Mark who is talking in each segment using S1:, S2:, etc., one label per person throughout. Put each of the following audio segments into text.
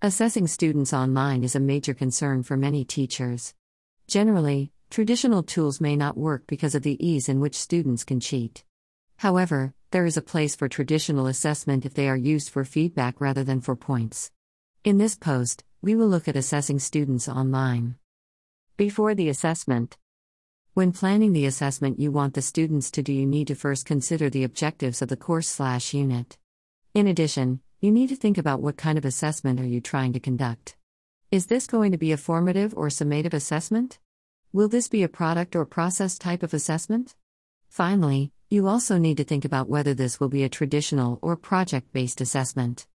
S1: Assessing students online is a major concern for many teachers. Generally, traditional tools may not work because of the ease in which students can cheat. However, there is a place for traditional assessment if they are used for feedback rather than for points. In this post, we will look at assessing students online. Before the assessment, when planning the assessment you want the students to do, you need to first consider the objectives of the course/slash unit. In addition, you need to think about what kind of assessment are you trying to conduct. Is this going to be a formative or summative assessment? Will this be a product or process type of assessment? Finally, you also need to think about whether this will be a traditional or project based assessment.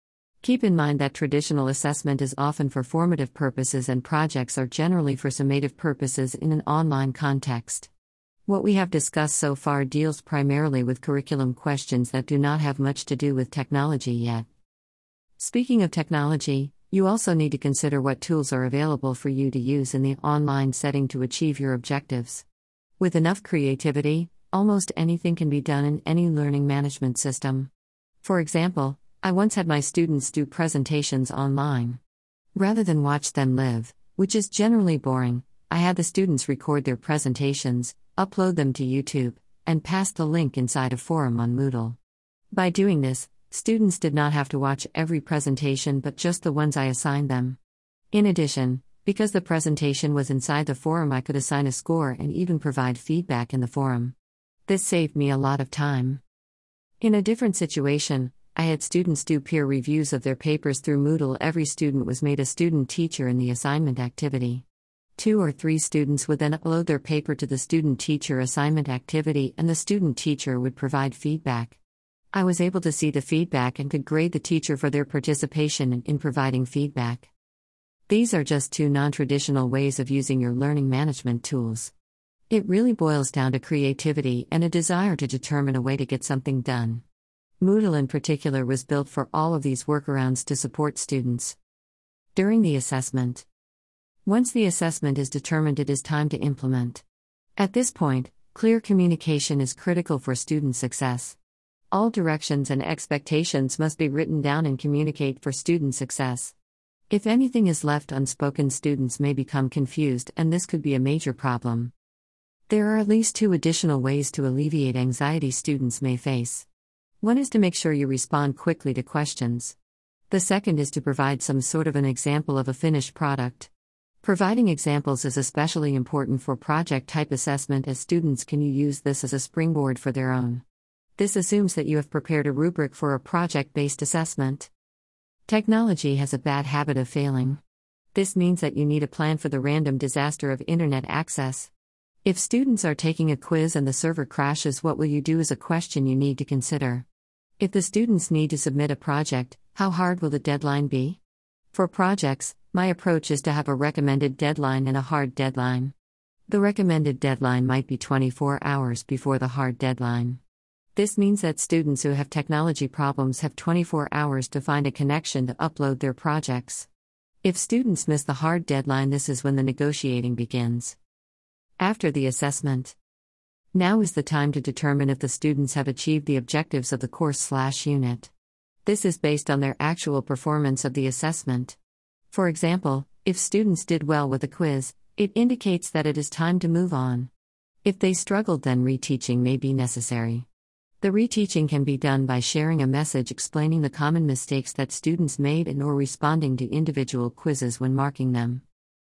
S1: Keep in mind that traditional assessment is often for formative purposes and projects are generally for summative purposes in an online context. What we have discussed so far deals primarily with curriculum questions that do not have much to do with technology yet. Speaking of technology, you also need to consider what tools are available for you to use in the online setting to achieve your objectives. With enough creativity, almost anything can be done in any learning management system. For example, I once had my students do presentations online. Rather than watch them live, which is generally boring, I had the students record their presentations, upload them to YouTube, and pass the link inside a forum on Moodle. By doing this, students did not have to watch every presentation but just the ones I assigned them. In addition, because the presentation was inside the forum, I could assign a score and even provide feedback in the forum. This saved me a lot of time. In a different situation, I had students do peer reviews of their papers through Moodle. Every student was made a student teacher in the assignment activity. Two or three students would then upload their paper to the student teacher assignment activity, and the student teacher would provide feedback. I was able to see the feedback and could grade the teacher for their participation in providing feedback. These are just two non traditional ways of using your learning management tools. It really boils down to creativity and a desire to determine a way to get something done. Moodle in particular was built for all of these workarounds to support students. During the assessment, once the assessment is determined, it is time to implement. At this point, clear communication is critical for student success. All directions and expectations must be written down and communicate for student success. If anything is left unspoken, students may become confused, and this could be a major problem. There are at least two additional ways to alleviate anxiety students may face. One is to make sure you respond quickly to questions. The second is to provide some sort of an example of a finished product. Providing examples is especially important for project type assessment as students can use this as a springboard for their own. This assumes that you have prepared a rubric for a project based assessment. Technology has a bad habit of failing. This means that you need a plan for the random disaster of internet access. If students are taking a quiz and the server crashes, what will you do is a question you need to consider. If the students need to submit a project, how hard will the deadline be? For projects, my approach is to have a recommended deadline and a hard deadline. The recommended deadline might be 24 hours before the hard deadline. This means that students who have technology problems have 24 hours to find a connection to upload their projects. If students miss the hard deadline, this is when the negotiating begins. After the assessment, now is the time to determine if the students have achieved the objectives of the course slash unit. This is based on their actual performance of the assessment. For example, if students did well with a quiz, it indicates that it is time to move on. If they struggled, then reteaching may be necessary. The reteaching can be done by sharing a message explaining the common mistakes that students made and or responding to individual quizzes when marking them.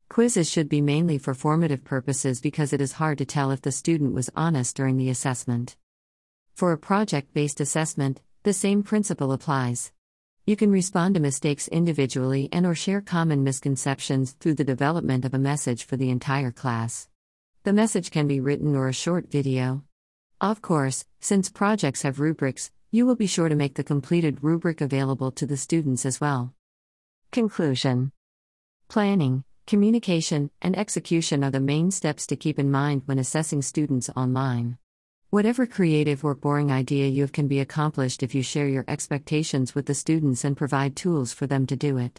S1: Quizzes should be mainly for formative purposes because it is hard to tell if the student was honest during the assessment. For a project based assessment, the same principle applies. You can respond to mistakes individually and or share common misconceptions through the development of a message for the entire class. The message can be written or a short video. Of course, since projects have rubrics, you will be sure to make the completed rubric available to the students as well. Conclusion Planning Communication and execution are the main steps to keep in mind when assessing students online. Whatever creative or boring idea you have can be accomplished if you share your expectations with the students and provide tools for them to do it.